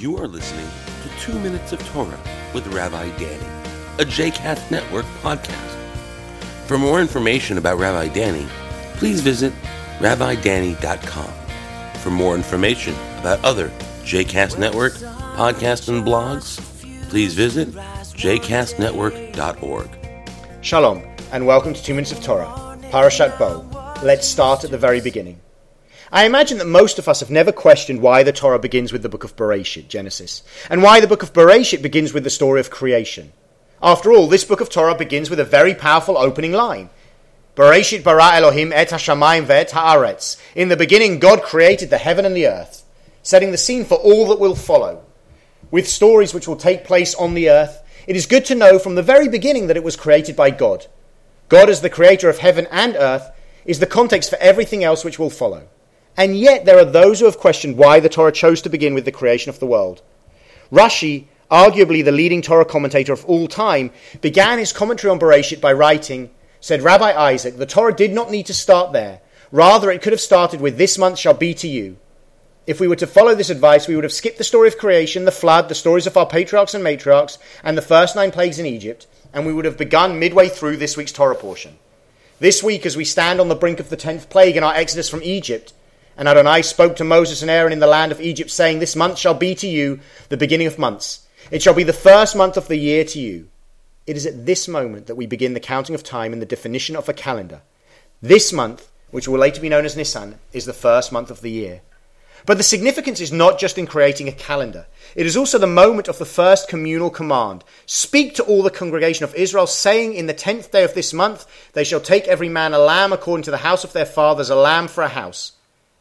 You are listening to Two Minutes of Torah with Rabbi Danny, a JCast Network podcast. For more information about Rabbi Danny, please visit rabbidanny.com. For more information about other JCast Network podcasts and blogs, please visit jcastnetwork.org. Shalom, and welcome to Two Minutes of Torah, Parashat Bo. Let's start at the very beginning. I imagine that most of us have never questioned why the Torah begins with the book of Bereshit, Genesis, and why the book of Bereshit begins with the story of creation. After all, this book of Torah begins with a very powerful opening line. Bereshit bara Elohim et hashamayim ve'et haaretz. In the beginning, God created the heaven and the earth, setting the scene for all that will follow. With stories which will take place on the earth, it is good to know from the very beginning that it was created by God. God, as the creator of heaven and earth, is the context for everything else which will follow. And yet there are those who have questioned why the Torah chose to begin with the creation of the world. Rashi, arguably the leading Torah commentator of all time, began his commentary on Bereshit by writing, said Rabbi Isaac, the Torah did not need to start there. Rather, it could have started with, This month shall be to you. If we were to follow this advice, we would have skipped the story of creation, the flood, the stories of our patriarchs and matriarchs, and the first nine plagues in Egypt, and we would have begun midway through this week's Torah portion. This week, as we stand on the brink of the tenth plague in our exodus from Egypt, and Adonai spoke to Moses and Aaron in the land of Egypt, saying, This month shall be to you the beginning of months. It shall be the first month of the year to you. It is at this moment that we begin the counting of time and the definition of a calendar. This month, which will later be known as Nisan, is the first month of the year. But the significance is not just in creating a calendar. It is also the moment of the first communal command. Speak to all the congregation of Israel, saying, In the tenth day of this month they shall take every man a lamb according to the house of their fathers, a lamb for a house.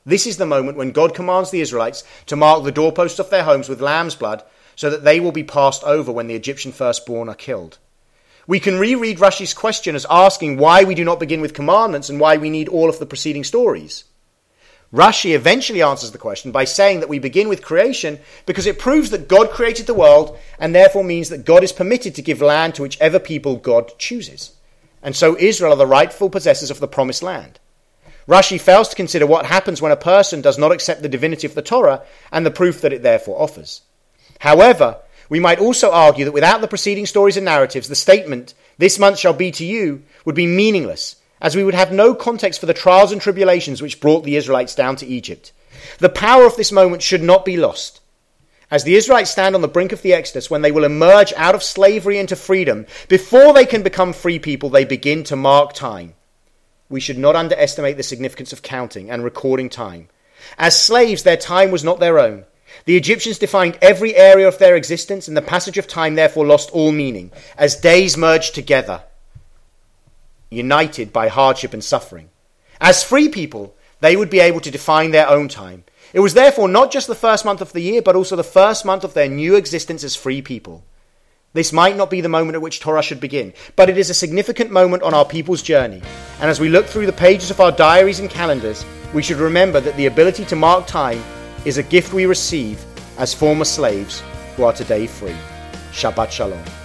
This is the moment when God commands the Israelites to mark the doorposts of their homes with lamb's blood so that they will be passed over when the Egyptian firstborn are killed. We can reread Rashi's question as asking why we do not begin with commandments and why we need all of the preceding stories. Rashi eventually answers the question by saying that we begin with creation because it proves that God created the world and therefore means that God is permitted to give land to whichever people God chooses. And so Israel are the rightful possessors of the promised land. Rashi fails to consider what happens when a person does not accept the divinity of the Torah and the proof that it therefore offers. However, we might also argue that without the preceding stories and narratives, the statement, This month shall be to you, would be meaningless, as we would have no context for the trials and tribulations which brought the Israelites down to Egypt. The power of this moment should not be lost. As the Israelites stand on the brink of the Exodus, when they will emerge out of slavery into freedom, before they can become free people, they begin to mark time we should not underestimate the significance of counting and recording time. As slaves, their time was not their own. The Egyptians defined every area of their existence, and the passage of time therefore lost all meaning, as days merged together, united by hardship and suffering. As free people, they would be able to define their own time. It was therefore not just the first month of the year, but also the first month of their new existence as free people. This might not be the moment at which Torah should begin, but it is a significant moment on our people's journey. And as we look through the pages of our diaries and calendars, we should remember that the ability to mark time is a gift we receive as former slaves who are today free. Shabbat Shalom.